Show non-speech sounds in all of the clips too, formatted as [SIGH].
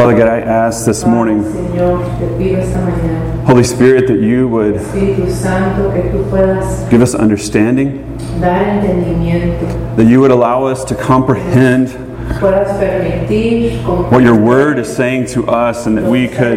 Father God, I ask this morning, Holy Spirit, that you would give us understanding, that you would allow us to comprehend what your word is saying to us and that we could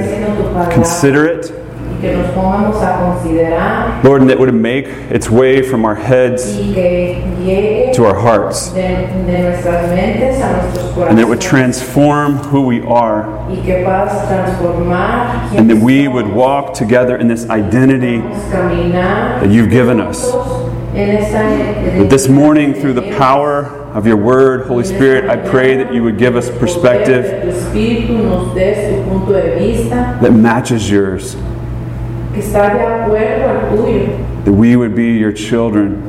consider it. Que nos pongamos a considerar Lord, and that would make its way from our heads y que llegue to our hearts, de, de nuestras mentes a nuestros and that it would corazones. transform who we are, y que puedas transformar and that we would walk together in this identity caminar that you've given us. en esta But this morning, through the power of your word, Holy Spirit, I pray that you would give us perspective Tu espíritu nos des tu punto de vista. that matches yours, que está de acuerdo al tuyo, that we would be your children,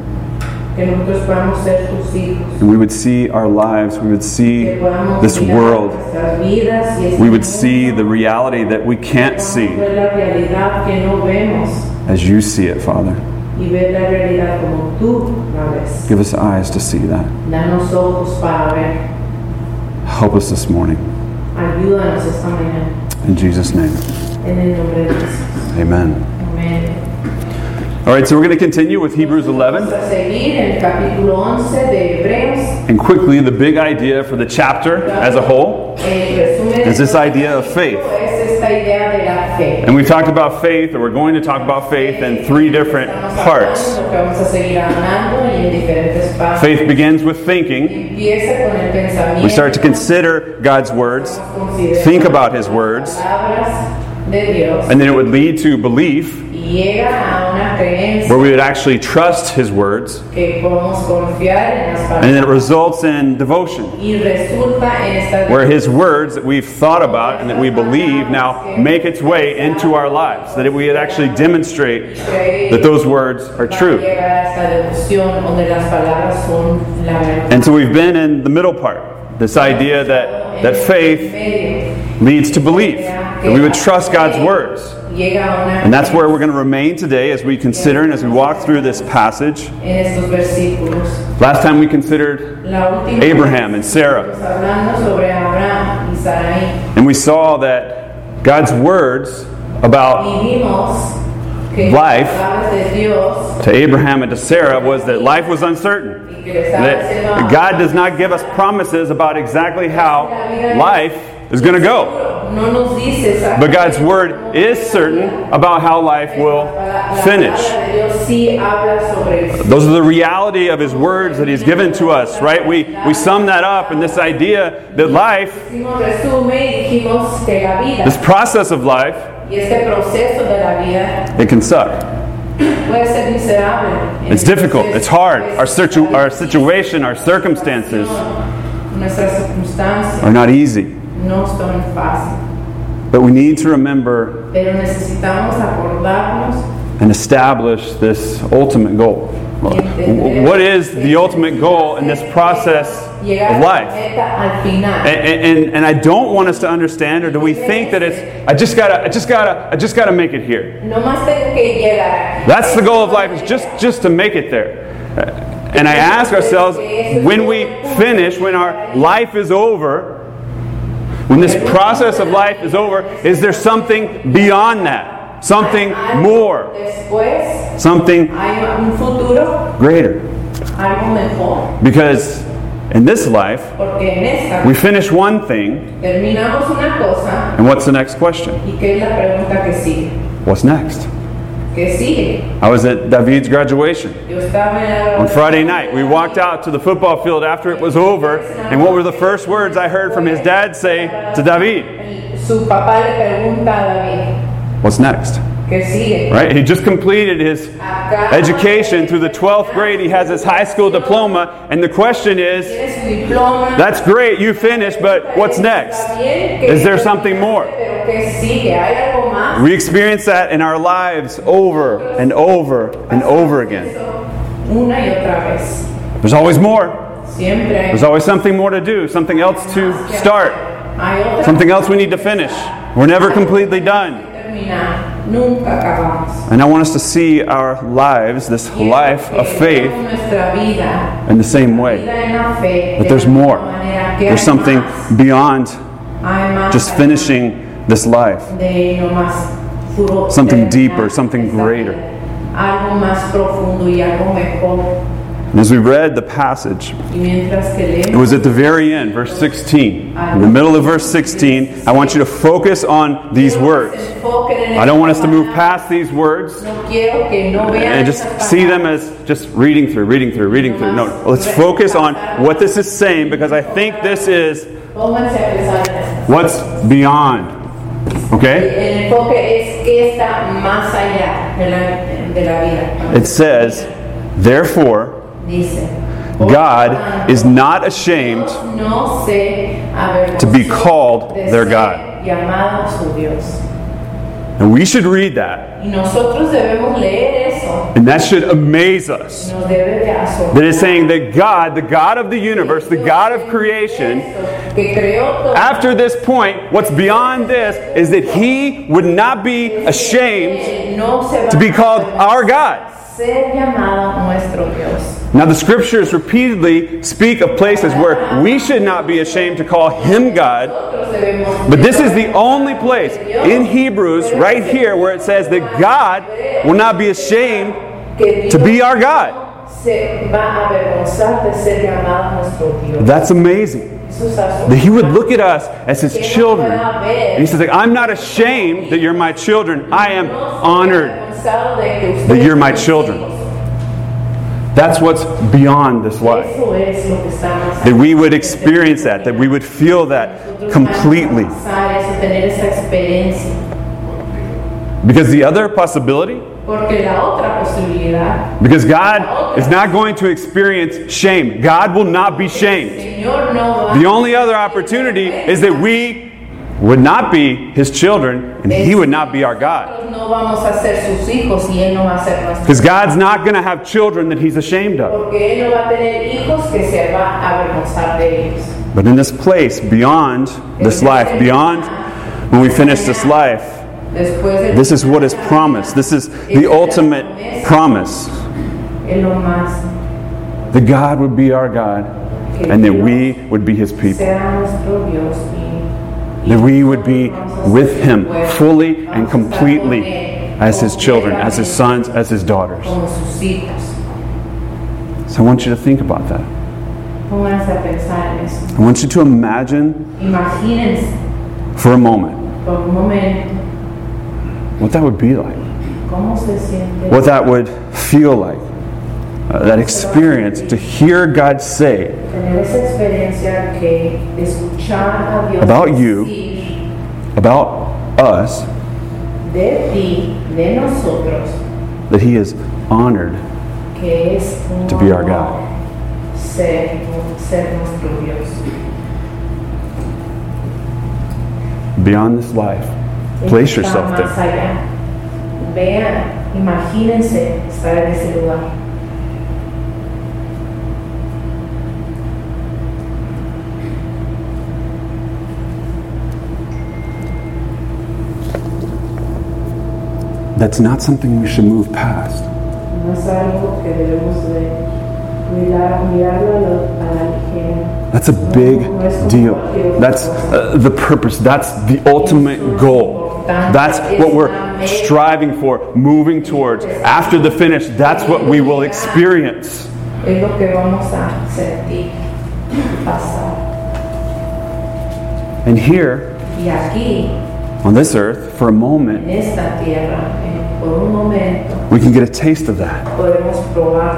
que nosotros podamos ser tus hijos, and we would see our lives, we would see this world, nuestras vidas y este we would see the reality that we can't see ver la realidad que no vemos as you see it, Father. y ver la realidad como tú la ves. Give us eyes to see that. Danos ojos para ver. Help us this morning. Ayúdanos esta mañana. In Jesus' name, En el nombre de Jesús. amen. Amén. All right, so we're going to continue with Hebrews 11. Vamos a seguir en el capítulo 11 de Hebreos. And quickly, the big idea for the chapter as a whole is this idea of faith. Es esta idea de la fe. And we've talked about faith, or we're going to talk about faith in three different parts. hablando, que Vamos a seguir hablando y en diferentes partes. Faith begins with thinking. Empieza con el pensamiento. We start to consider God's words, think about His words, de Dios. and then it would lead to belief, llega a una creencia where we would actually trust His words, que podemos confiar en las and then it results in devotion, Y resulta en esta where His words that we've thought about and that we believe now make its way into our lives, that we would actually demonstrate that those words are true. Llegar a esta devoción donde las son la. And so we've been in the middle part, this idea that, that faith leads to belief, that we would trust God's words. And that's where we're going to remain today as we consider and as we walk through this passage. Last time we considered Abraham and Sarah, and we saw that God's words about Life. las palabras de Dios to Abraham and to Sarah was that life was uncertain. y que le estaba That God does not give us promises about exactly how life is going to go. No nos dice But God's word is certain about how life will finish. La palabra de Dios sí habla sobre el Those are the reality of His words that He's given to us, right? We, we sum that up in this idea that life, Hicimos resumen y dijimos que la vida this process of life, y este proceso de la vida it can suck. puede ser miserable. It's difficult. It's hard. Our, situ- our situation, our circumstances are not easy. no son fáciles, But we need to remember pero necesitamos acordarnos and establish this ultimate goal. What is the ultimate goal in this process of life? meta al final. And, and, and I don't want us to understand, or do we think that it's, I just gotta, I just gotta, I just gotta make it here. No más tengo que llegar aquí. That's the goal of life, is just, just to make it there. And I ask ourselves, when we finish, when our life is over, when this process of life is over, is there something beyond that? Something more? Después Something futuro, greater? Because in this life, esta we finish one thing, cosa and what's the next question? y qué es la pregunta que sigue. What's next? I was at David's graduation. Yo estaba en la On Friday night, we walked out to the football field after it was over, and what were the first words I heard from his dad say to David? What's next? Right? He just completed his education through the 12th grade. He has his high school diploma, and the question is Tiene su diploma. that's great, you finished, but what's next? Está bien, ¿qué- Is there something more? Pero ¿qué sigue? ¿Hay algo más? We experience that in our lives over and over and over again. Una y otra vez. There's always more. There's always something more to do, something else to start, something else we need to finish. We're never completely done. Terminar. Nunca acabamos. And I want us to see our lives, this life of faith, vida, in the same way. vida en la fe, de there's more. misma manera que There's something más. beyond just finishing this life. de no más puro Something deeper, something greater. And as we read the passage, it was at the very end, verse 16. In the middle of verse 16, I want you to focus on these words. I don't want us to move past these words and just see them as just reading through, reading through, reading through. No, let's focus on what this is saying because I think this is what's beyond. Okay? It says, therefore, God is not ashamed to be called their God. And we should read that. And that should amaze us. That is saying that God, the God of the universe, the God of creation, after this point, what's beyond this is that He would not be ashamed to be called our God. A ser llamado nuestro Dios. Now, the scriptures repeatedly speak of places where we should not be ashamed to call Him God. But this is the only place in Hebrews, right here, where it says that God will not be ashamed to be our God. se va a avergonzar de ser llamado nuestro Dios. That's amazing. That He would look at us as His children. And He says, like, I'm not ashamed that you're my children. I am honored that you're my children. That's what's beyond this life. That we would experience that, that we would feel that completely. Because the other possibility, Porque la otra posibilidad, because God is not going to experience shame. God will not be shamed. Señor no va The only other opportunity is that we would not be His children and He would not be our God. no vamos a ser sus hijos y Él no va a ser nuestro Because God's not going to have children that He's ashamed of. Porque Él no va a tener hijos que se va a avergonzar de ellos. But in this place, beyond this life, beyond when we finish this life, this is what is promised. This is the ultimate promise es lo más that God would be our God and that we would be His people. sea nuestro Dios y That we would be with Him fully and completely as His children, as His sons, as His daughters. como sus hijos. So I want you to think about that. Pónganse a pensar en eso. I want you to imagine for a moment por un momento what that would be like, what that would feel like. Uh, that experience to hear God say About you. about us that He is honored To be our Dios. beyond this life. Place yourself más there. allá. Vean, imagínense estar en ese lugar. That's not something we should move past. No es algo que debemos de mirar, mirarlo a la- a la ligera. That's a big deal. That's uh, the purpose. That's the ultimate goal. That's what we're striving for, moving towards. After the finish, that's what we will experience. Es lo que vamos a sentir, pasar. And here, on this earth, for a moment, en esta tierra, en- por un momento, we can get a taste of that.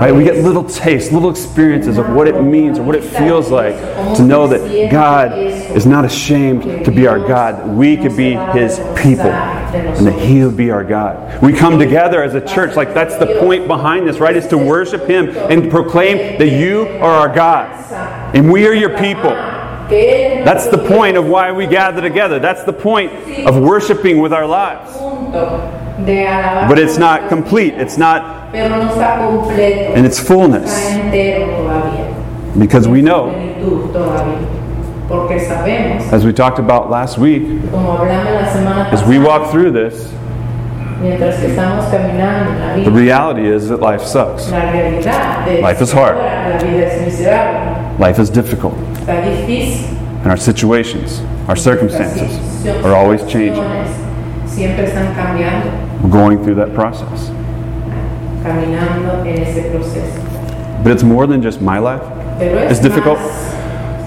Right? We get little tastes, little experiences of what it means or what it feels like to know that God is not ashamed to be our God. We could be His people and that He will be our God. We come together as a church, like that's the point behind this, right? Is to worship Him and proclaim that you are our God and we are your people. Que Él es That's the point of why we gather together. That's the point of worshiping with our lives. Punto de alabar. But it's not complete, it's not Pero no está completo. in its fullness Está entero todavía. because we know Plenitud todavía. Porque sabemos, as we talked about last week, como hablamos la semana as we pasada, walk through this, mientras que estamos caminando en la the vida, reality is that life sucks. la realidad de Life is hard. la vida es miserable, Life is difficult está difícil in our situations. Our circumstances are always changing. situaciones Siempre están cambiando, We're going through that process. caminando en ese proceso. But it's more than just my life. It's difficult.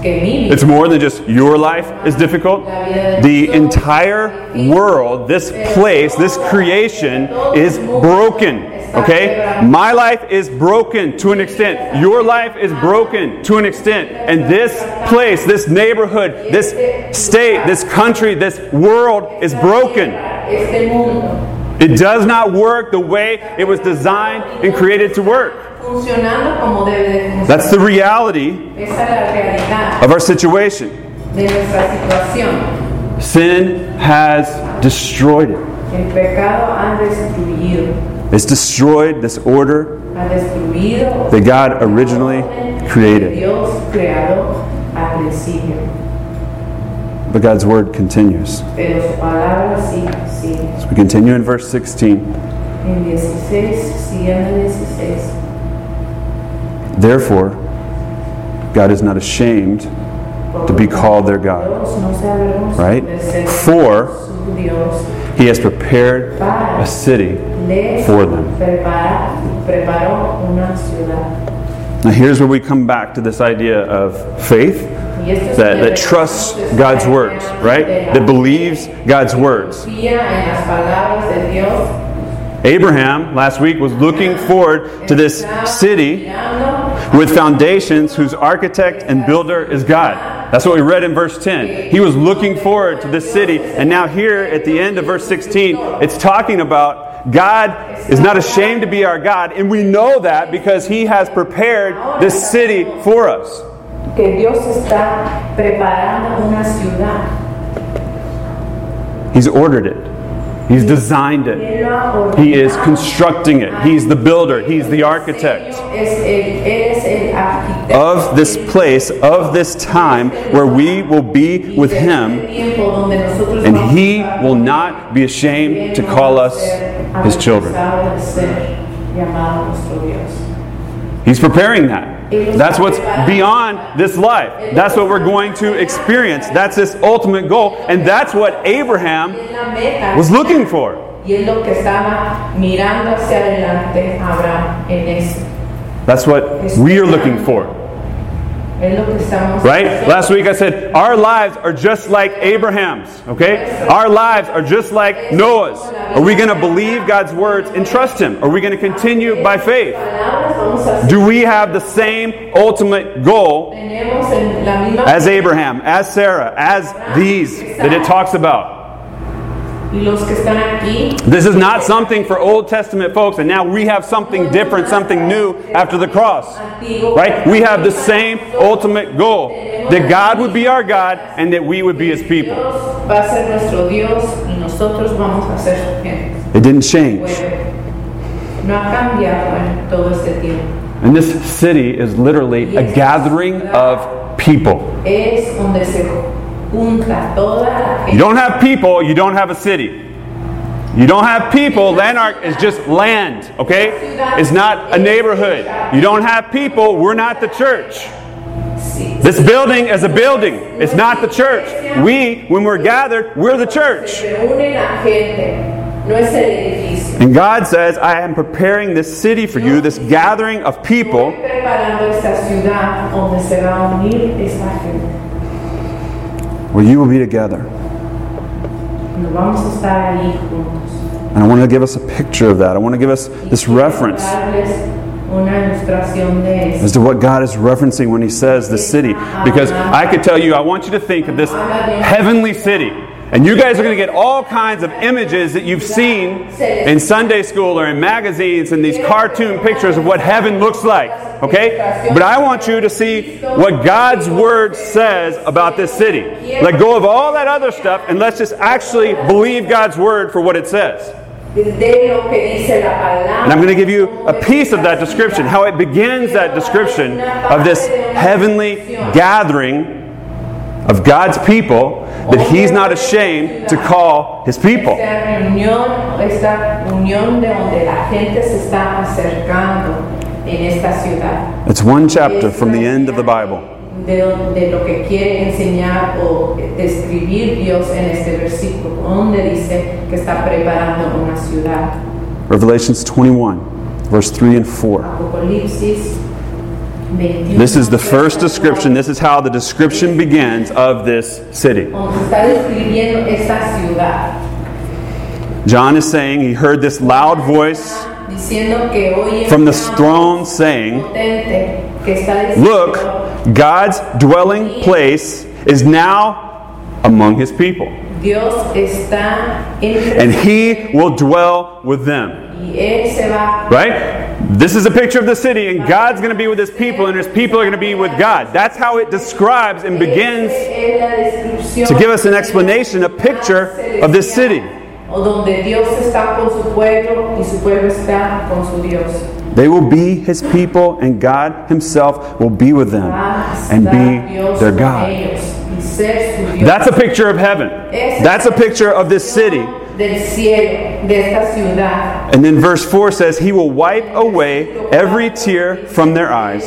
que mi vida. It's more than just your life is difficult. The entire world, this place, this creation is broken. Okay? My life is broken to an extent. Your life is broken to an extent. And this place, this neighborhood, this state, this country, this world is broken. It does not work the way it was designed and created to work. funcionando como debe de funcionar. That's the reality Esa es la realidad of our situation. de nuestra situación. Sin has destroyed it. El pecado ha destruido, It's destroyed this order that God originally created. Dios creado al principio. But God's word continues. Pero su palabra sigue, sigue. We continue in verse 16. En 16, siguiendo en 16. Therefore, God is not ashamed to be called their God. Dios no se avergonza Right? For- He has prepared a city for them. prepara- preparó una ciudad. Now, here's where we come back to this idea of faith Y esto es that, that trusts God's words, right? That believes God's words. Abraham last week was looking forward to this city with foundations whose architect and builder is God. That's what we read in verse 10. He was looking forward to this city, and now here at the end of verse 16, it's talking about God is not ashamed to be our God, and we know that because He has prepared this city for us. Que Dios está preparando una ciudad. He's ordered it, He's designed it, Él lo ha ordenado. He is constructing it, He's the builder, He's the architect. Es el, él es el arquitecto Of this place, of this time where we will be with Him del tiempo donde nosotros And he will not be ashamed to call us his children. avergonzado de ser llamado nuestro Dios. He's preparing that. That's what's beyond this life. That's what we're going to experience. That's this ultimate goal. And that's what Abraham Es la meta was looking for. y es lo que estaba mirando hacia adelante Abraham en eso. That's what we are looking for. Es lo que estamos Right? Last week I said, our lives are just like Abraham's. Okay? Our lives are just like Noah's. Are we going to believe God's words and trust him? Are we going to continue by faith? palabras vamos a Do we have the same ultimate goal tenemos en la misma as Abraham, as Sarah, as these that it talks about. y los que están aquí This is not something for Old Testament folks, and now we have something different, something new after the cross. Right? We have the same ultimate goal that God would be our God and that we would be His people. Dios va a ser nuestro Dios y nosotros vamos a ser su gente. It didn't change. Bueno, no ha cambiado en todo este tiempo. And this city is literally a gathering of people. Es donde se junta toda la You don't have people, you don't have a city. You don't have people, Lanark is just land, okay? It's not a neighborhood. You don't have people, we're not the church. This building is a building, it's not the church. We, when we're gathered, we're the church. Se reúne la gente, no es el edificio. And God says, I am preparing this city for you, this gathering of people, Estoy preparando esta ciudad donde se va a unir esta gente. Where you will be together. Nos vamos a estar ahí juntos. And I want to give us a picture of that. I want to give us this reference Darles una ilustración de as to what God is referencing when He says the city. Because I could tell you, I want you to think of this heavenly city. And you guys are going to get all kinds of images that you've seen in Sunday school or in magazines and these cartoon pictures of what heaven looks like. Okay? But I want you to see what God's Word says about this city. Let go of all that other stuff and let's just actually believe God's Word for what it says. And I'm going to give you a piece of that description, how it begins that description of this heavenly gathering of God's people that He's not ashamed to call His people. Esta reunión, esta unión de donde la gente se está acercando en esta ciudad. It's one chapter from the end of the Bible. de, lo que quiere enseñar o describir Dios en este versículo, donde dice que está preparando una ciudad. Revelations 21, verse 3 and 4. Apocalipsis 21. This is the first description. This is how the description begins of this city. Donde está describiendo esta ciudad, John is saying he heard this loud voice diciendo que oye from the throne saying, potente que está diciendo, Look, God's dwelling place is now among his people, Dios está entre and he will dwell with them. y él se va Right? This is a picture of the city, and God's going to be with his people, and his people are going to be with God. That's how it describes and begins to give us an explanation, a picture of this city. They will be his people, and God himself will be with them and be their God. That's a picture of heaven. That's a picture of this city. Del cielo, de esta ciudad. And then verse 4 says, He will wipe away every tear from their eyes.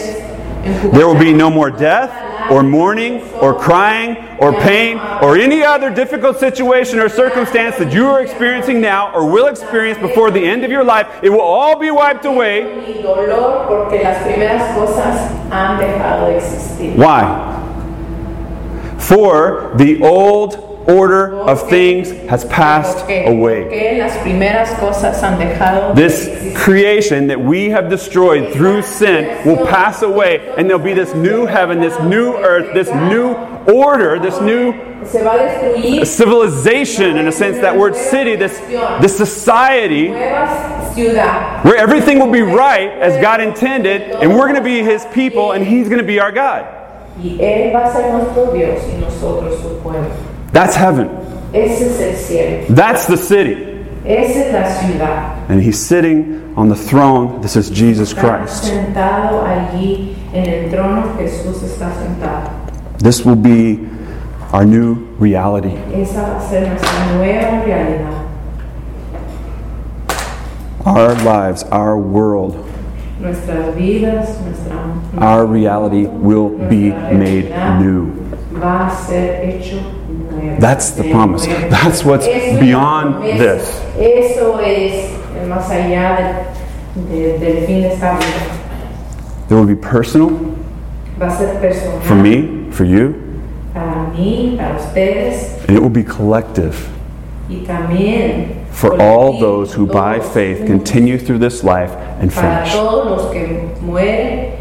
There will be no more death, or mourning, or crying, or pain, or any other difficult situation or circumstance that you are experiencing now or will experience before the end of your life. It will all be wiped away. Ni dolor porque las primeras cosas han dejado de existir. Why? For the old order of things has passed away. Porque las primeras cosas han dejado de This creation that we have destroyed through sin will pass away, and there'll be this new heaven, this new earth, this new order, this new Se va a destruir civilization, in a sense, that word city, this, this society where everything will be right as God intended, and we're going to be His people, and He's going to be our God. Y Él va a ser nuestro Dios y nosotros su pueblo. That's heaven. Ese es el cielo. That's the city. Esa es la ciudad. And He's sitting on the throne. This is Jesus Christ. sentado allí en el trono, Jesús está sentado. This will be our new reality. Esa va a ser nuestra nueva realidad. Our lives, our world, Nuestras vidas, nuestra our reality will be made new. Va a ser hecho nuevo. That's the promise. That's what's Eso es la beyond this. Eso es el más allá del, de- del fin de esta vida. It will be personal Va a ser personal for me, for you, para mí, para ustedes and it will be collective for all those who by faith continue through this life and finish. todos los que mueren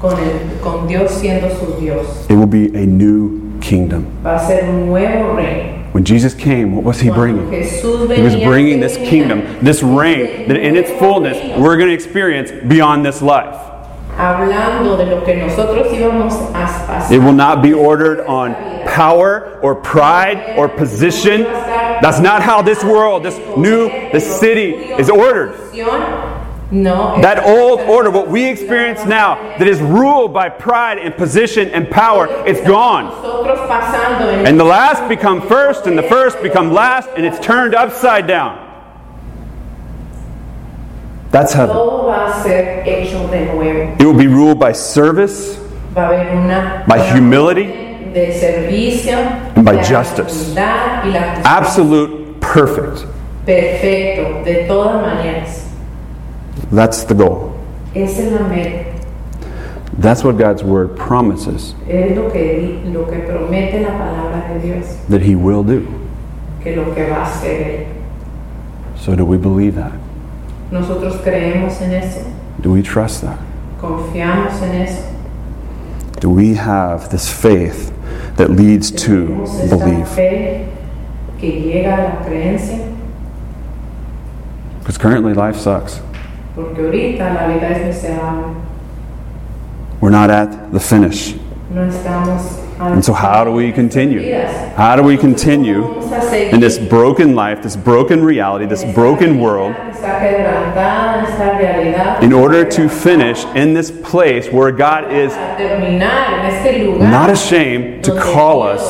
con, el, con Dios siendo su Dios. It will be a new kingdom. Va a ser un nuevo reino. When Jesus came, what was he bringing? He was bringing this kingdom, this reign that in its fullness we're going to experience beyond this life. hablando de lo que nosotros íbamos a pasar. It will not be ordered on power or pride or position. That's not how this world, this new, this city is ordered. No, That old order, what we experience now, that is ruled by pride and position and power, it's gone. nosotros pasando en And the last become first, and the first become last, and it's turned upside down. That's heaven. todo va a ser hecho de nuevo. It will be ruled by service Va a haber una By humility and by justice. humildad y la justicia. absolute perfect. perfecto de todas maneras. That's the goal. Esa es la meta. That's what God's word promises Es lo que, lo que promete la palabra de Dios, that He will do. que lo que va a hacer So, do we believe that? Nosotros creemos en eso, Do we trust that? confiamos en eso. Do we have this faith that leads to belief? fe que llega a la creencia, Because currently life sucks. Porque ahorita la vida es miserable. We're not at the finish. No estamos. And so, how do we continue? How do we continue Vamos a seguir in this broken life, this broken reality, this broken world, Está quebrantada esta realidad. in order to finish in this place where God is Para terminar en este lugar. not ashamed to call us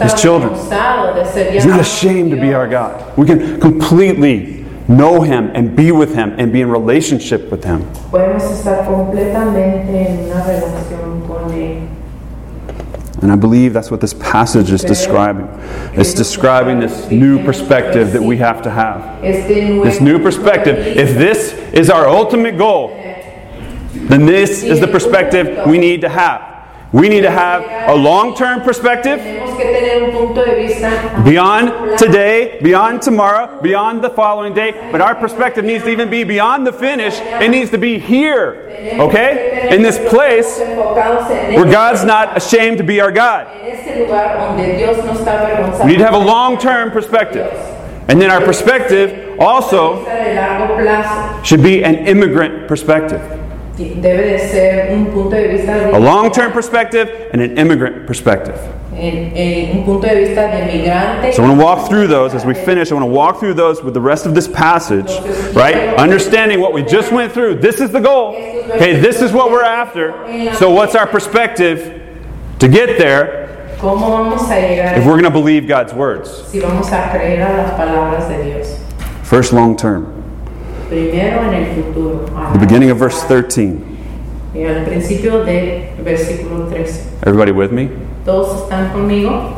his children. avergonzado de ser He's not ashamed to be our God. We can completely know Him and be with Him and be in relationship with Him. And I believe that's what this passage is describing. It's describing this new perspective that we have to have. This new perspective. If this is our ultimate goal, then this is the perspective we need to have. We need to have a long term perspective beyond today, beyond tomorrow, beyond the following day. But our perspective needs to even be beyond the finish. It needs to be here, okay? In this place where God's not ashamed to be our God. We need to have a long term perspective. And then our perspective also should be an immigrant perspective. Debe de ser un punto de vista de A long term perspective and an immigrant perspective. en- en un punto de vista de migrante. So I want to walk through those as we finish. I want to walk through those with the rest of this passage, right? Understanding what we just went through. This is the goal. Okay, this is what we're after. So what's our perspective to get there ¿Cómo vamos a llegar if we're going to believe God's words? si vamos a creer a las palabras de Dios? First, long term. Primero en el futuro. The beginning of verse 13. y al principio del versículo 13. Everybody with me? ¿Todos están conmigo?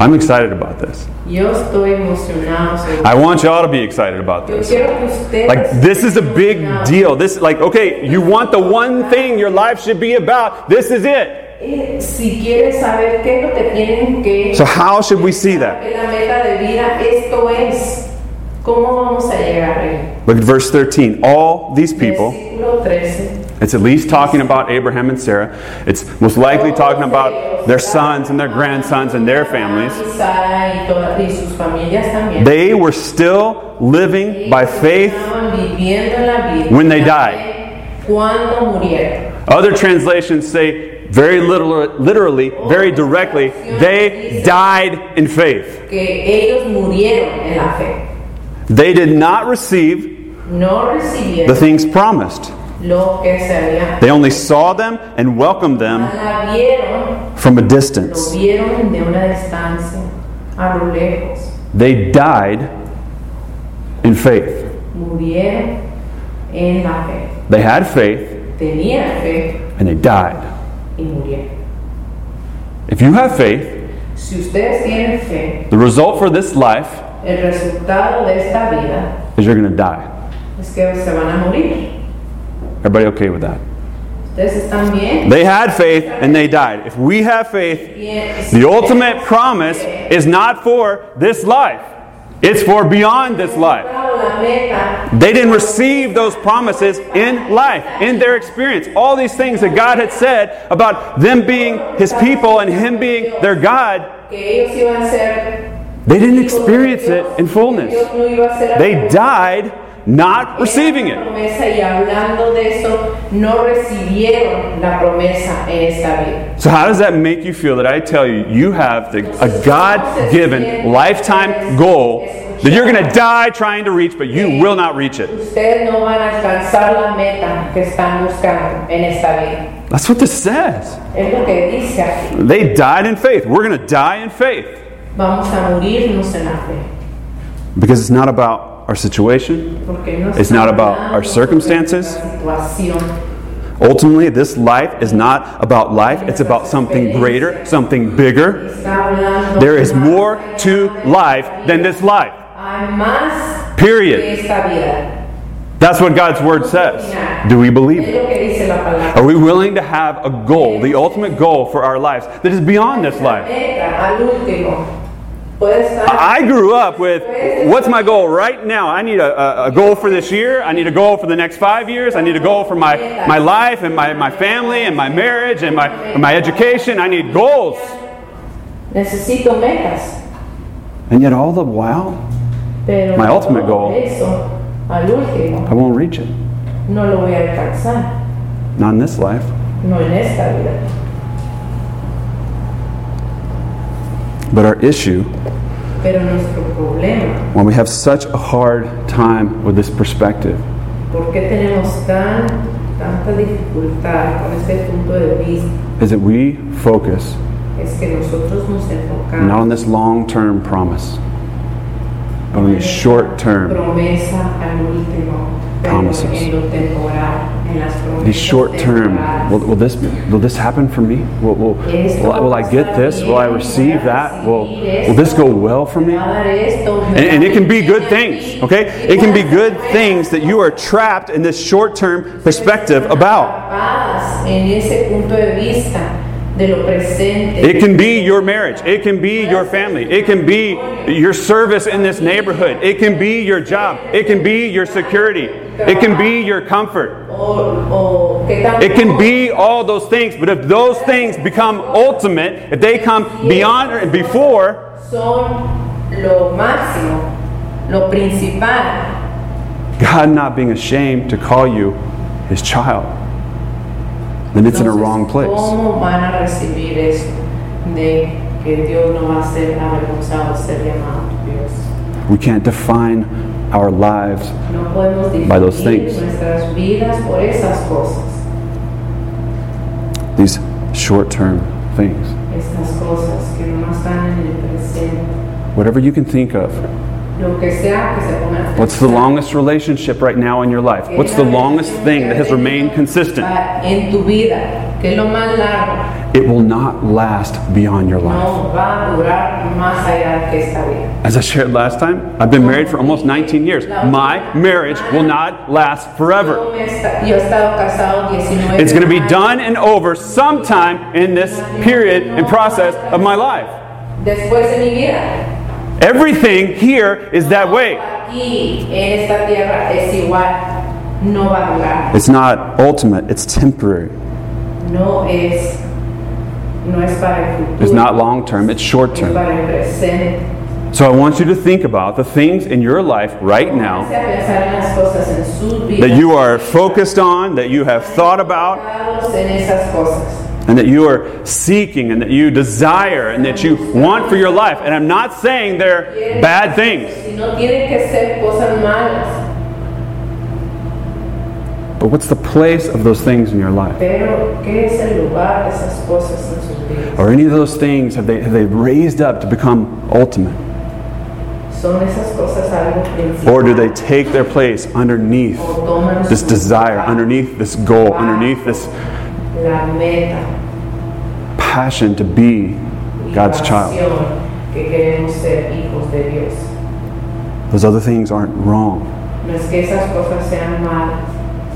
I'm excited about this. Yo estoy emocionado. I want y'all to be excited about this. quiero que ustedes Like this is a big deal. This like okay, you want the one thing your life should be about. This is it. Si quieres saber qué es tienen que So how should we see that? ¿Cómo vamos a llegar ahí? Look at verse 13. All these people, Versículo 13. it's at least talking about Abraham and Sarah. It's most likely talking about their sons and their grandsons and their families. Y Sara y, todas- y sus familias también. They were still living by faith. Estaban viviendo en la vida when they died. Other translations say very literal, literally, very directly, they died in faith. They did not receive No the things promised. lo que se había. They only saw them and welcomed them from a distance. vieron de una a lo lejos. They died in faith. En la fe. They had faith and they died. If you have faith, the result for this life el resultado de esta vida is you're going to die. es que se van a morir. Everybody okay with that? Ustedes están bien. They had faith and they died. If we have faith, the ultimate promise is not for this life, it's for beyond this life. They didn't receive those promises in life, in their experience. All these things that God had said about them being His people and Him being their God, que ellos iban a ser they didn't experience it in fullness. Dios no iba a ser They died not receiving it. promesa y hablando de eso no recibieron la promesa en esta vida. So, how does that make you feel that I tell you you have the, a God given lifetime goal that you're going to die trying to reach, but you will not reach it? Ustedes no van a alcanzar la meta que están buscando en esta vida. That's what this says. Es lo que dice aquí. They died in faith. We're going to die in faith Vamos a morirnos en la fe. because it's not about our situation. No It's not about our circumstances. Ultimately, this life is not about life, it's about something greater, something bigger. There is more to life than this life. Period. que esta vida. That's what God's word says. Do we believe it? lo que dice la palabra. Are we willing to have a goal, the ultimate goal for our lives that is beyond this life? I grew up with what's my goal right now? I need a, a, goal for this year. I need a goal for the next five years. I need a goal for my, my life and my, my family and my marriage and my, and my education. I need goals. Necesito metas. And yet, all the while, Pero My ultimate goal. eso, al último, I won't reach it. no lo voy a alcanzar. Not in this life. No en esta vida. But our issue, Pero nuestro problema, when we have such a hard time with this perspective, ¿por qué tenemos tan, tanta dificultad con este punto de vista? is that we focus Es que not on this long term promise, but on en the esta short term promesa al último. pero promises. These short term, will, will this will this happen for me? Will, will, will, will I get this? Will I receive that? Will, will this go well for me And, and it can be good things, okay? It can be good things that you are trapped in this short term perspective about. Atrapadas en ese punto de lo presente. It can be your marriage. It can be your family. It can be your service in this neighborhood. It can be your job. It can be your security. It can be your comfort. O, o que tampoco It can be all those things, but if those things become ultimate, if they come beyond or before, son lo máximo, lo principal. God not being ashamed to call you his child, then it's in a wrong place. ¿Cómo van a recibir eso de que Dios no va a ser avergonzado de ser llamado Dios? We can't define our lives No By those things. nuestras vidas por esas cosas, these short term things. estas cosas que no están en el presente. Whatever you can think of. Lo que sea que se ponga. What's the longest relationship right now in your life? What's the longest thing that has remained consistent? En tu vida, que es lo más largo, It will not last beyond your life. no va a durar más allá que esta vida. As I shared last time, I've been married for almost 19 years. My marriage will not last forever. Yo, me esta- yo he estado casado 19 It's going to be done and over sometime in this period and process of my life. Después de mi vida. Everything here is that way. Aquí, en esta tierra, es igual. No va a durar. It's not ultimate, it's temporary. No es, no es para el futuro. It's not long term, it's short term. para el presente. So I want you to think about the things in your life right now Pónganse a pensar en las cosas en sus vidas. that you are focused on, that you have thought about, Enfocados en esas cosas. and that you are seeking, and that you desire, and that you want for your life. And I'm not saying they're bad things, Si no tienen que ser cosas malas, but what's the place of those things in your life? pero ¿qué es el lugar de esas cosas en sus vidas? Or any of those things, have they, have they raised up to become ultimate? ¿Son esas cosas algo principal? Or do they take their place underneath this desire, underneath this goal, underneath this. Passion to be God's child? Those other things aren't wrong,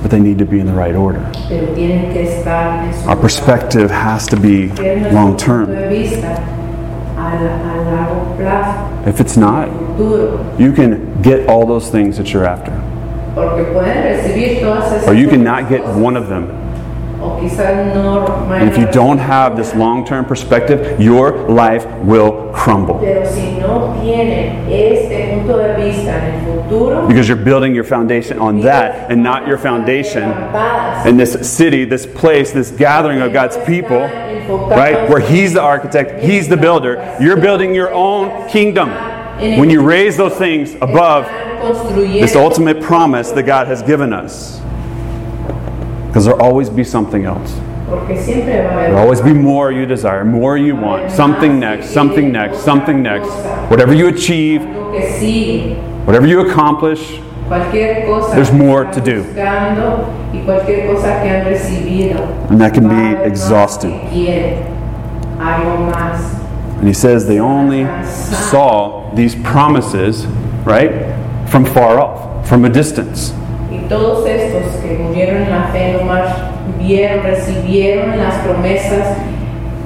but they need to be in the right order. Our perspective has to be long term. If it's not, you can get all those things that you're after, or you cannot get one of them. O quizás no And if you don't have this long term perspective, your life will crumble Pero si no tienen este punto de vista en el futuro, because you're building your foundation on that and not your foundation in this city, this place, this gathering of God's people, right? Where He's the architect, He's the builder. You're building your own kingdom. When you raise those things above this ultimate promise that God has given us. Because there'll always be something else. porque siempre va a There'll always be more you desire, more you want, something next, something next, something next. Whatever you achieve, lo que sigue, whatever you accomplish, There's more to do. buscando y cualquier cosa que han recibido. And that can be exhausting. que quieren, algo más. And he says they only saw these promises, right, from far off, from a distance. Y todos estos que murieron en la fe nomás vieron, recibieron las promesas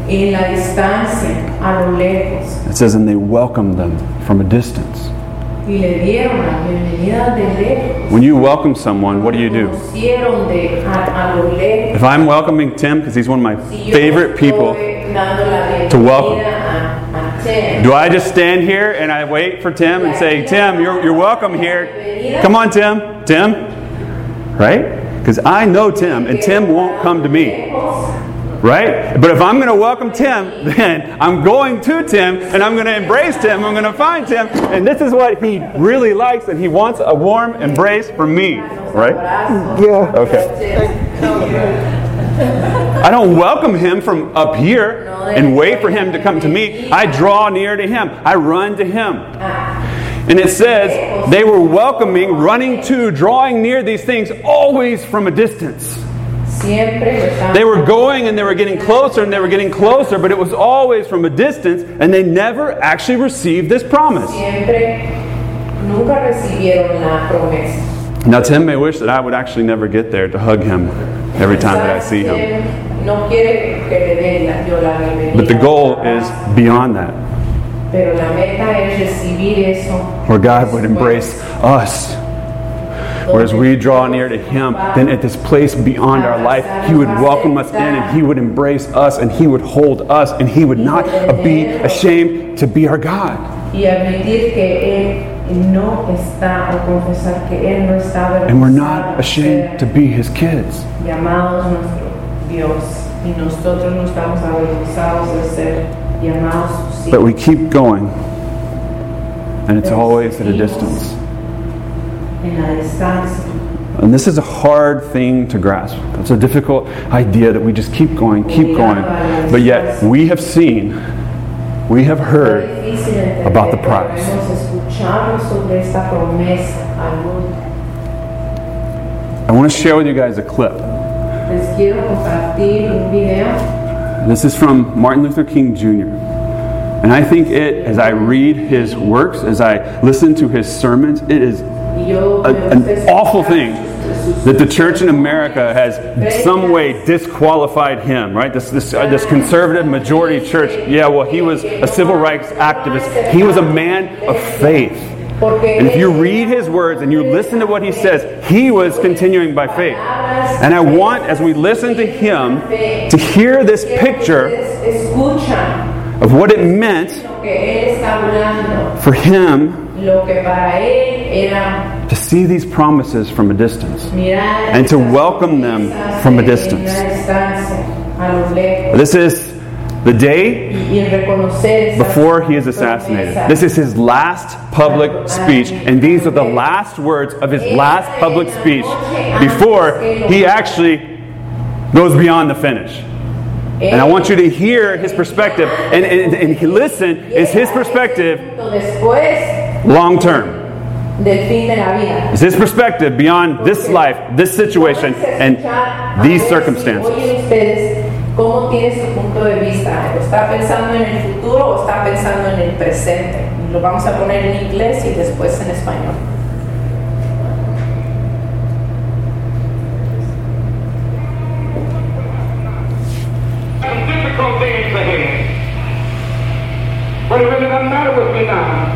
en la distancia, a lo lejos, It says, and they welcomed them from a distance. y le dieron la bienvenida de lejos. When you welcome someone, what do you do? De a, a lo lejos. If I'm welcoming Tim, because he's one of my Si favorite people, estoy dando la to welcome. Tim, do I just stand here and I wait for Tim and say, Tim, you're, you're welcome here? Come on, Tim. Tim. Right? Because I know Tim, and Tim won't come to me. Right? But if I'm going to welcome Tim, [LAUGHS] then I'm going to Tim and I'm going to embrace Tim. I'm going to find Tim. And this is what he really likes, and he wants a warm embrace from me. Right? Yeah. Okay. I don't welcome him from up here and wait for him to come to me. I draw near to him, I run to him. And it says they were welcoming, running to, drawing near these things always from a distance. They were going and they were getting closer and they were getting closer, but it was always from a distance, and they never actually received this promise. Now, Tim may wish that I would actually never get there to hug him every time that I see him. But the goal is beyond that. Where God would embrace us. Whereas we draw near to Him, then at this place beyond our life, He would welcome us in and He would embrace us and He would hold us and He would not be ashamed to be our God. And we're not ashamed to be His kids. But we keep going, and it's always at a distance. And this is a hard thing to grasp. It's a difficult idea that we just keep going, keep going. But yet, we have seen, we have heard about the prize. I want to share with you guys a clip. This is from Martin Luther King Jr. And I think it, as I read his works, as I listen to his sermons, it is a, an awful thing that the church in America has some way disqualified him, right? This, this, uh, this conservative majority church, yeah, well, he was a civil rights activist. He was a man of faith. And if you read his words and you listen to what he says, he was continuing by faith. And I want, as we listen to him, to hear this picture of what it meant for him to see these promises from a distance and to welcome them from a distance. This is the day before he is assassinated. This is his last public speech, and these are the last words of his last public speech before he actually goes beyond the finish. And I want you to hear his perspective and, and, and listen, is his perspective long term. Is his perspective beyond this life, this situation, and these circumstances. ¿Cómo tiene su punto de vista? ¿Está pensando en el futuro o está pensando en el presente? Lo vamos a poner en inglés y después en español. difficult days ahead. But it really doesn't matter with me now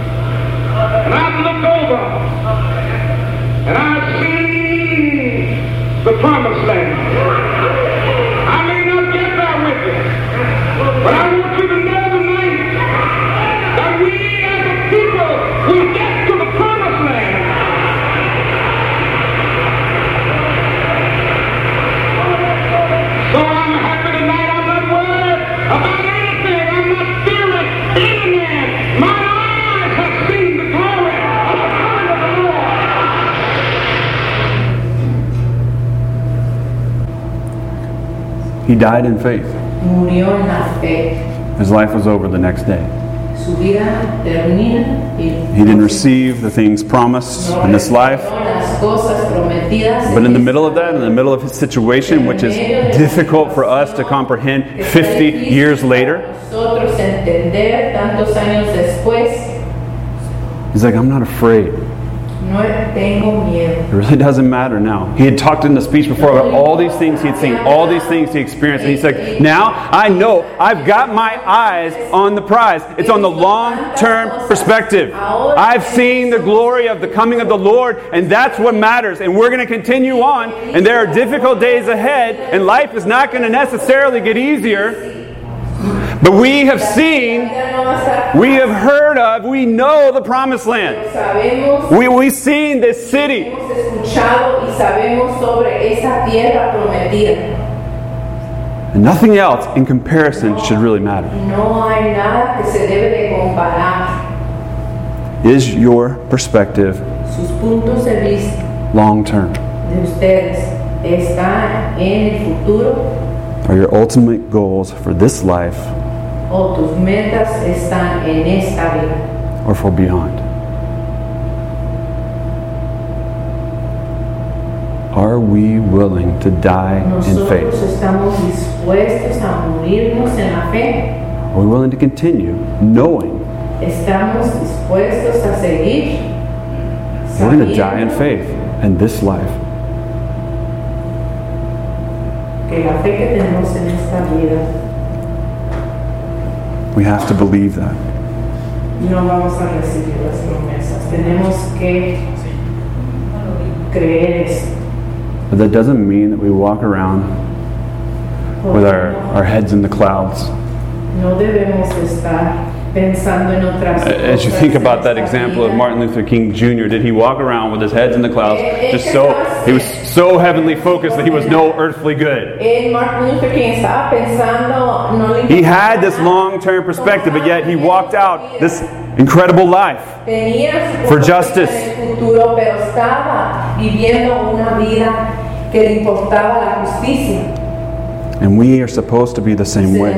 And I've looked over. And I've seen the promised land. He died in faith. Murió en la fe. His life was over the next day. Su vida termina he didn't receive the things promised no in this life. But in the middle of that, in the middle of his situation, which is difficult for us to comprehend 50 years later, he's like, I'm not afraid. It really doesn't matter now. He had talked in the speech before about all these things he had seen, all these things he experienced. And he's like, now I know I've got my eyes on the prize. It's on the long term perspective. I've seen the glory of the coming of the Lord, and that's what matters. And we're going to continue on, and there are difficult days ahead, and life is not going to necessarily get easier. But we have seen, we have heard of, we know the promised land. We, we've seen this city. And nothing else in comparison should really matter. Is your perspective long term? Are your ultimate goals for this life o tus metas están en esta vida. or for beyond? Are we willing to die in Nosotros faith? estamos dispuestos a morirnos en la fe. Are we willing to continue knowing Estamos dispuestos a seguir. we're going to die in faith in this life? Que la fe que tenemos en esta vida We have to believe that. no vamos a recibir las promesas. Tenemos que creer eso. But that doesn't mean that we walk around with our, our heads in the clouds. No debemos estar pensando en otras As you think about that example of. Martin Luther King Jr., did he walk around with his heads in the clouds, eh, eh, just eh, so he was so heavenly focused that he was no earthly good? El Martin Luther King estaba pensando, no le He had this long-term perspective, but yet he walked out this incredible life. For justice. en el futuro, pero estaba viviendo una vida que le importaba la justicia. And we are supposed to be the same way.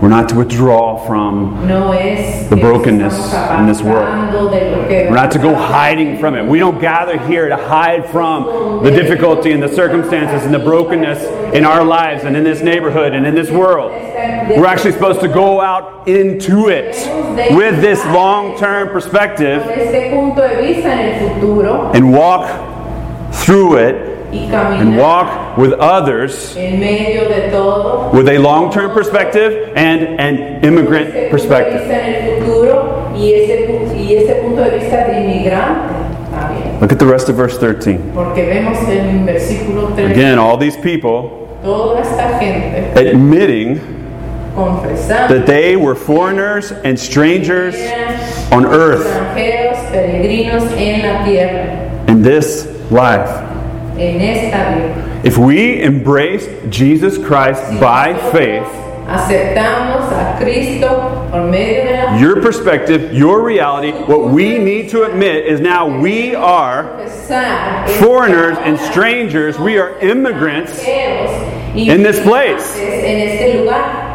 We're not to withdraw from, No The brokenness in this world. apartando de lo que- we're not to go hiding from it. We don't gather here to hide from the difficulty and the circumstances and the brokenness in our lives and in this neighborhood and in this world. We're actually supposed to go out into it with this long-term perspective Con este punto de vista en el futuro and walk through it and walk with others en medio de todo. with a long-term perspective and an immigrant perspective. vista en el futuro y ese, pu- y ese punto de vista de inmigrante también. Look at the rest of verse 13. Porque vemos en el versículo 3 Again, all these people toda esta gente admitting that they were foreigners and strangers on earth extranjeros, peregrinos en la tierra, in this life. En esta vida. If we embrace Jesus Christ by faith, Aceptamos a Cristo por medio de la your perspective, your reality, what we need to admit is now we are foreigners and strangers, we are immigrants in this place. En este lugar.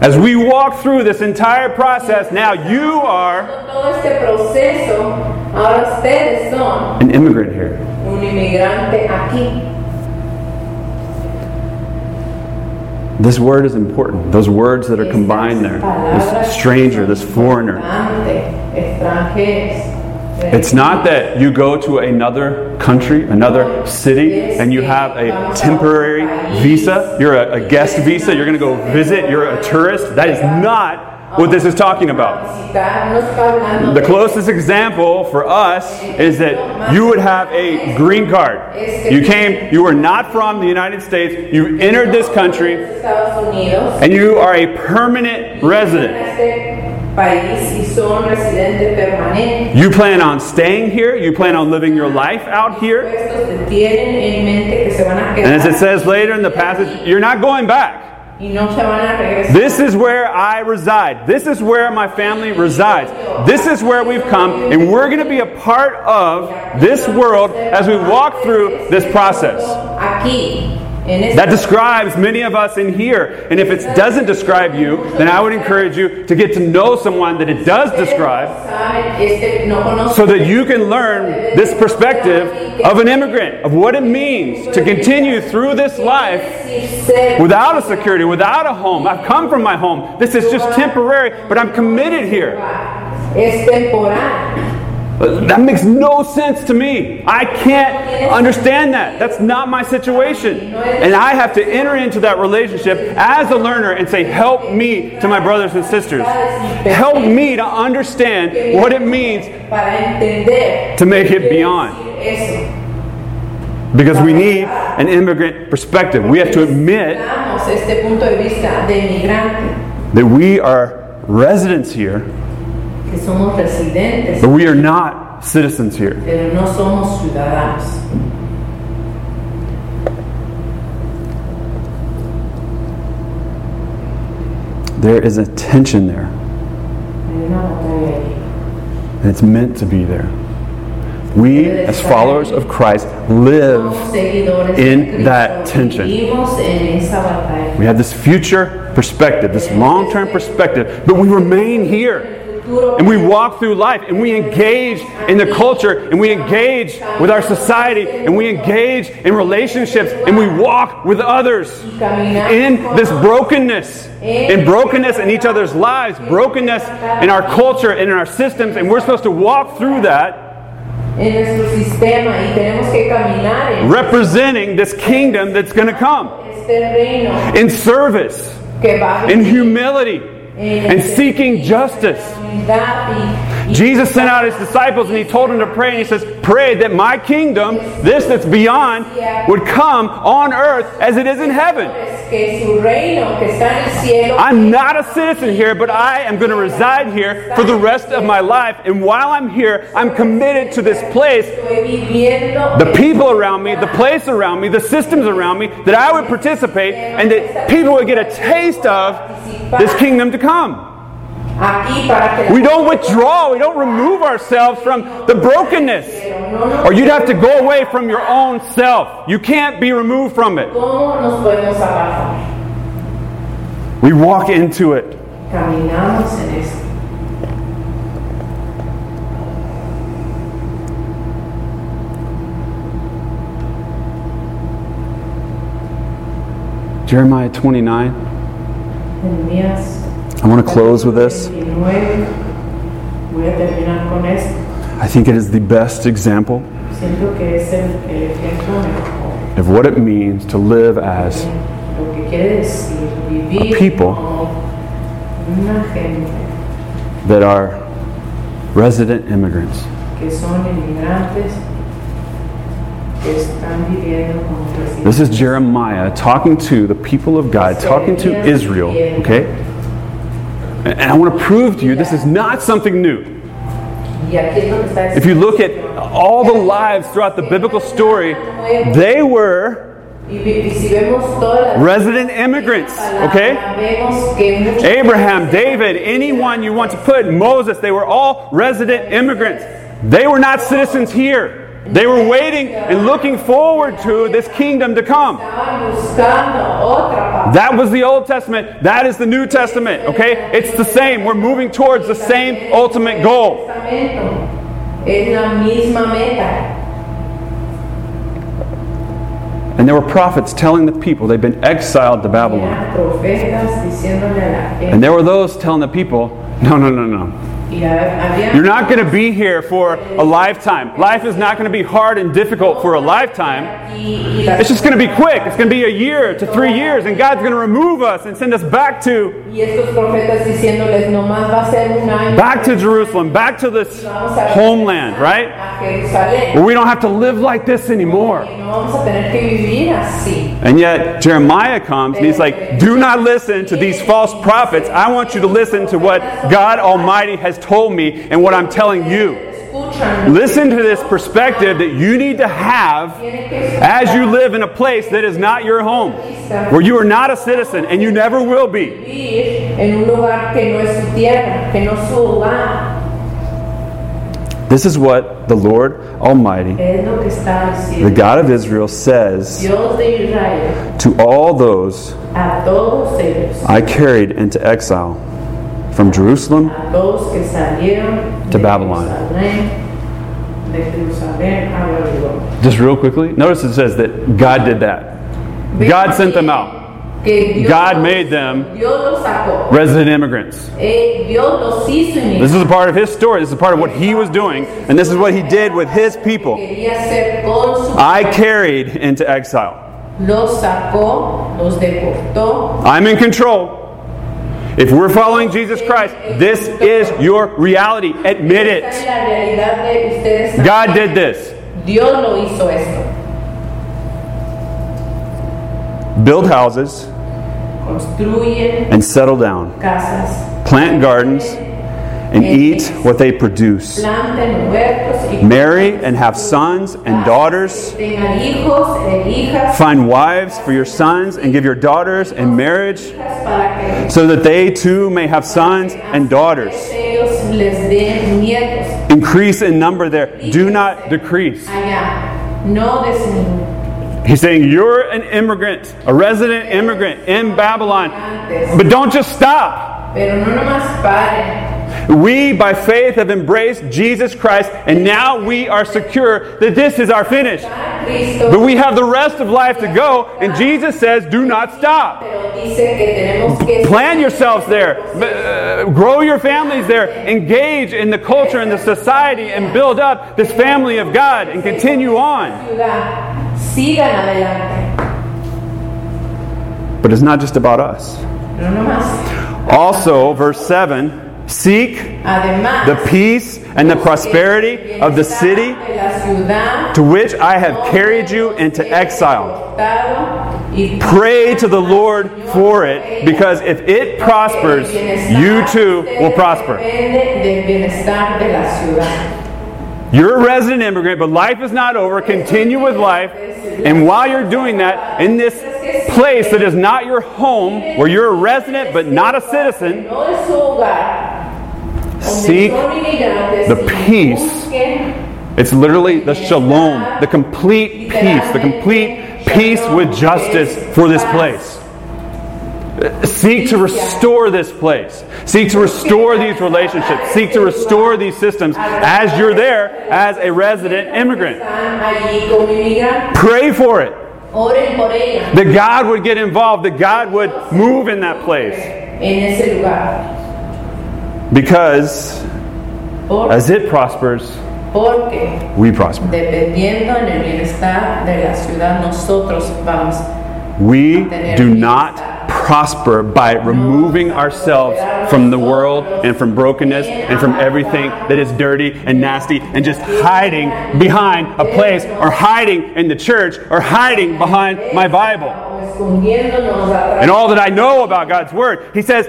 As we walk through this entire process, now you are Todo este proceso, ahora ustedes son an immigrant here. Inmigrante aquí. This word is important. Those words that are combined there. This stranger, this foreigner. It's not that you go to another country, another city, and you have a temporary visa. You're a, a guest visa. You're going to go visit. You're a tourist. That is not what this is talking about. The closest example for us is that you would have a green card. You came, you were not from the United States, you entered this country, and you are a permanent resident. You plan on staying here, you plan on living your life out here. And as it says later in the passage, you're not going back. Y no se van a regresar. This is where I reside. This is where my family resides. This is where we've come, and we're going to be a part of this world as we walk through this process. Aquí, That describes many of us in here. And if it doesn't describe you, then I would encourage you to get to know someone that it does describe saben, este, no conocen so that you can learn this perspective of an immigrant, of what it means to continue through this life without a security, without a home. I've come from my home. This is just temporary, but I'm committed here. That makes no sense to me. I can't understand that. That's not my situation. And I have to enter into that relationship as a learner and say, Help me to my brothers and sisters. Help me to understand what it means to make it beyond. Because we need an immigrant perspective. We have to admit that we are residents here, que somos residentes, but we are not citizens here. pero no somos ciudadanos. There is a tension there, Hay una batalla ahí. and it's meant to be there. We, as followers of Christ, live. Somos seguidores de in that tension. Vivimos en esa batalla. We have this future perspective, this long term perspective, but we remain here. And we walk through life and we engage in the culture and we engage with our society and we engage in relationships and we walk with others in this brokenness, in brokenness in each other's lives, brokenness in our culture and in our systems, and we're supposed to walk through that representing this kingdom that's going to come in service, in humility, and seeking justice. Jesus sent out his disciples and he told them to pray, and he says, Pray that my kingdom, this that's beyond, would come on earth as it is in heaven. I'm not a citizen here, but I am going to reside here for the rest of my life. And while I'm here, I'm committed to this place, the people around me, the place around me, the systems around me, that I would participate and that people would get a taste of this kingdom to come. Aquí para que We don't withdraw, we don't remove ourselves from the brokenness. Or you'd have to go away from your own self. You can't be removed from it. ¿Cómo nos podemos apartar? We walk into it. Caminamos en esto. Jeremiah 29. I want to close with this. 29. Voy a terminar con esto. I think it is the best example of what it means to live as vivir people. that are resident immigrants. This is Jeremiah talking to the people of God, talking to Israel, okay? And I want to prove to you this is not something new. Y aquí es donde está If you look at all the lives throughout the biblical story, they were Y, vi- y si vemos todas las resident immigrants, okay? vemos que muchos Abraham, David, anyone you want to put, Moses, they were all resident immigrants. They were not citizens here. They were waiting and looking forward to this kingdom to come. Estaban buscando otra paz. That was the Old Testament. That is the New Testament, okay? It's the same. We're moving towards the same ultimate goal. Testamento es la misma meta. And there were prophets telling the people they'd been exiled to Babylon. Eran profetas diciéndole a la gente. And there were those telling the people, no, no, no, no. You're not going to be here for a lifetime. Life is not going to be hard and difficult for a lifetime. y, y las- It's just going to be quick. It's going to be a year to three years, and God's going to remove us and send us back to y estos profetas diciéndoles nomás va a ser un año. back to Jerusalem, back to this homeland, right? Where we don't have to live like this anymore. Y no vamos a tener que vivir así. And yet Jeremiah comes and he's like, "Do not listen to these eh, false prophets. I want you to listen to what God Almighty has told me and what I'm telling you." Listen to this perspective that you need to have as you live in a place that is not your home, where you are not a citizen and you never will be. vivir en un lugar que no es su tierra, que no es su hogar. This is what the Lord Almighty, Es lo que está the. God of Israel, says Dios de Israel, to all those a todos ellos, I carried into exile from Jerusalem a todos que salieron To Babylon. Jerusalén, de Jerusalén a Babilonia. Just real quickly, notice it says that God did that. God sent them out. God made them Dios los sacó. resident immigrants. Eh, hizo This is a part of his story. This is a part of what he was doing, and this is what he did with his people. Quería ser con su I carried into exile. los sacó, los deportó. I'm in control. If we're following Jesus Christ, this is your reality. Admit it. God did this. Build houses and settle down. Plant gardens and eat what they produce. planten huertos y Marry and have sons and daughters. tengan hijos hijas Find wives for your sons and give your daughters in marriage so that they too may have sons and daughters. ellos les den nietos Increase in number there. Do not decrease. allá. No disminuyan. He's saying you're an immigrant, a resident immigrant in Babylon. But don't just stop. Pero no nomás paren. We, by faith, have embraced Jesus Christ, and now we are secure that this is our finish. But we have the rest of life to go, and Jesus says, do not stop. pero dice que tenemos que Plan yourselves there, uh, grow your families there, engage in the culture and the society, and build up this family of God, and continue on. ciudad. Sigan adelante. But it's not just about us. Pero no más. Also, verse 7 seek Además, the peace and the prosperity of the city de la ciudad to which I have carried you into exile. Pray to the Lord for it, because if it prospers, you too will prosper. You're a resident immigrant, but life is not over. Continue with life. And while you're doing that, in this place that is not your home, where you're a resident but not a citizen, seek the peace. It's literally the shalom, the complete peace, the complete peace with justice for this place. Seek to restore this place. Seek to restore these relationships. Seek to restore these systems as you're there as a resident immigrant. Están allí como inmigrantes. Pray for it. Oren por ella. That God would get involved, that God would move in that place. En ese lugar. Because as it prospers, we prosper. dependiendo en el bienestar de la ciudad, nosotros vamos. We do not prosper by removing ourselves from the world and from brokenness and from everything that is dirty and nasty and just hiding behind a place or hiding in the church or hiding behind my Bible. And all that I know about God's Word, He says,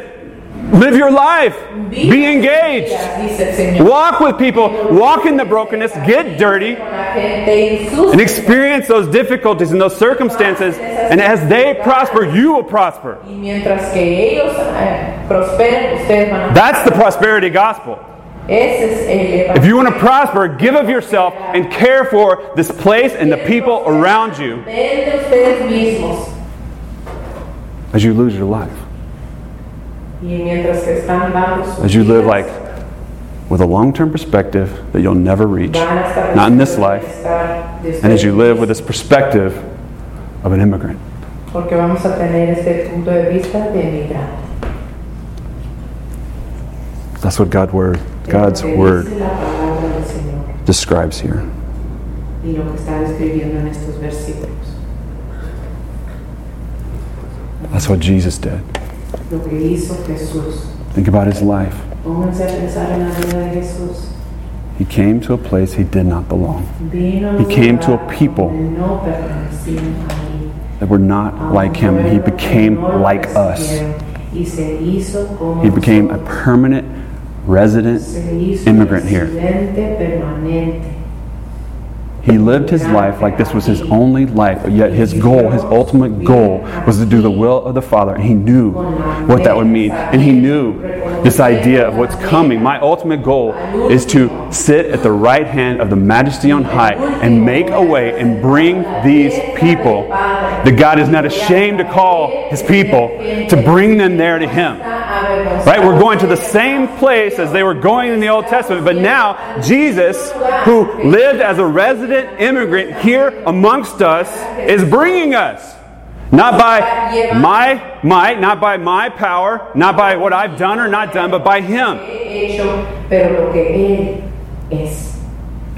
live your life, be engaged, Dice el Señor. walk with people, walk in the brokenness, get dirty, La gente insucia. and experience those difficulties and those circumstances. And as they prosper, you will prosper. Y mientras que ellos eh, prosperen, ustedes van a. That's the prosperity gospel. Ese es el If you want to prosper, give of yourself and care for this place and the people around you Den de ustedes mismos. as you lose your life. Y mientras que están dando sus As you live like with a long term perspective that you'll never reach, van a estar not in this life, and as you live with this perspective of an immigrant. Porque vamos a tener este punto de vista de migrante. That's what God word, God's Es lo que word dice la palabra del Señor describes here. y lo que está describiendo en estos versículos. That's what Jesus did. Lo que hizo Jesús. Think about his life. Pónganse a pensar en la vida de Jesús. He came to a place he did not belong, Vino He came to a people no that were not like him, and he became like us. Y se hizo como He became a permanent resident immigrant here. He lived his life like this was his only life, but yet his goal, his ultimate goal, was to do the will of the Father. And he knew what that would mean. And he knew this idea of what's coming. My ultimate goal is to sit at the right hand of the majesty on high and make a way and bring these people that God is not ashamed to call his people to bring them there to him. Right? We're going to the same place as they were going in the Old Testament, but now Jesus, who lived as a resident immigrant here amongst us, is bringing us. Not by my might, not by my power, not by what I've done or not done, but by Him.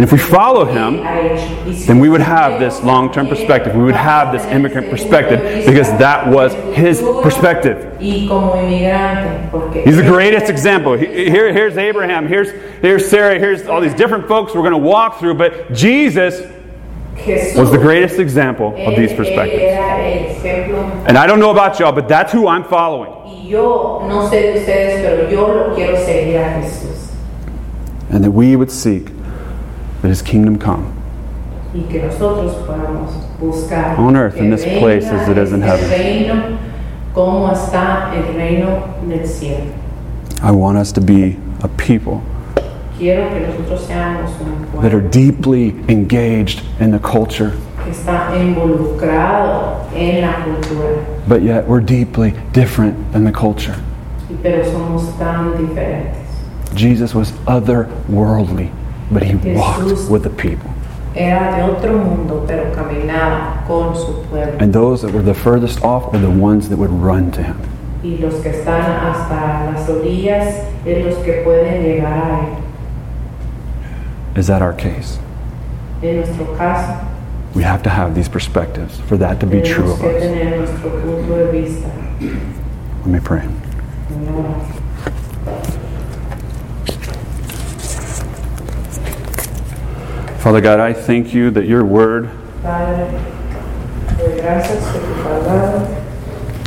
And if we follow Him, ha hecho. Y si then we would have this long term perspective. We would have this immigrant perspective because that was His perspective. Y como inmigrante, porque He's the greatest example. Here, here's Abraham, here's, here's Sarah, here's all these different folks we're going to walk through, but Jesus was the greatest example of these perspectives. era el ejemplo. And I don't know about y'all, but that's who I'm following. Y yo, no sé de ustedes, pero yo lo quiero seguir a Jesús. And that we would seek that his kingdom come. Y que nosotros podamos buscar On earth, in this place as it is in heaven. reino, como está el reino del cielo. I want us to be a people Quiero que nosotros seamos un that are deeply engaged in the culture, que está involucrado en la cultura, but yet we're deeply different than the culture. y- pero somos tan diferentes. Jesus was otherworldly, but he walked with the people. Era de otro mundo, pero caminaba con su pueblo. And those that were the furthest off were the ones that would run to him. Y los que están hasta las orillas es los que pueden llegar a él. Is that our case? En nuestro caso, We have to have these perspectives for that to be true of us. tener nuestro punto de vista. Let me pray. Father God, I thank you that your word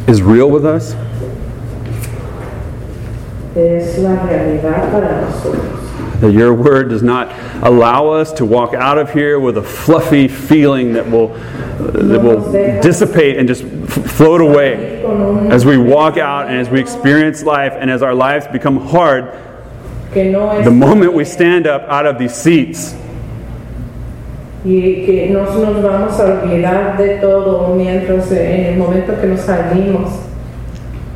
is real with us, that your word does not allow us to walk out of here with a fluffy feeling that will, that will dissipate and just float away as we walk out and as we experience life and as our lives become hard the moment we stand up out of these seats. Y que no nos vamos a olvidar de todo mientras eh, en el momento que nos salimos,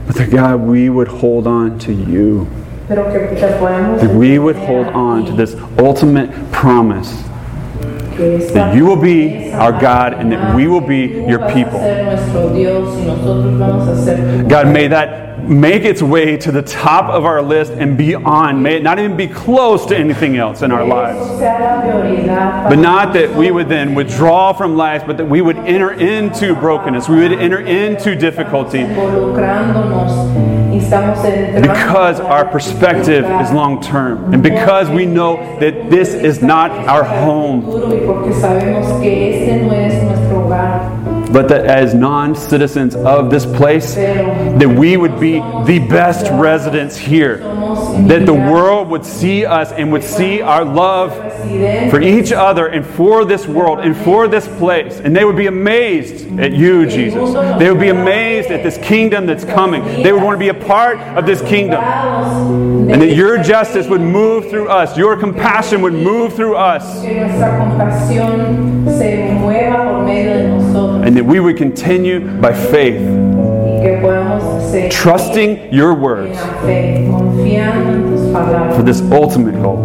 But that God, we would hold on to you. pero que podamos That we would hold on to this ultimate promise. que that you will be our God and that we will be your people. God, may that make its way to the top of our list and beyond. May it not even be close to anything else in our lives. But not that we would then withdraw from life, but that we would enter into brokenness. We would enter into difficulty involucrándonos y estamos entrando because our perspective is long term and because we know that this is not our home, But that as non citizens of this place, that we would be the best residents here. That the world would see us and would see our love for each other and for this world and for this place. And they would be amazed at you, Jesus. They would be amazed at this kingdom that's coming. They would want to be a part of this kingdom. And that your justice would move through us, your compassion would move through us, que nuestra compasión se mueva por medio de nosotros and that we would continue by faith, y que podamos seguir trusting your words la fe, confiando en tus palabras for this ultimate goal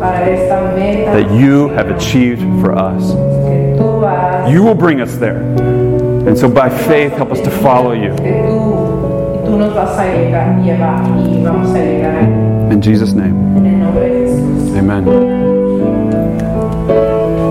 para esta meta that you have achieved for us. que tú has You will bring us there. And so by faith, help us to follow you. que tú, y tú nos vas a llegar, llevar y vamos a llegar In Jesus' name, en el nombre de Jesús. amen.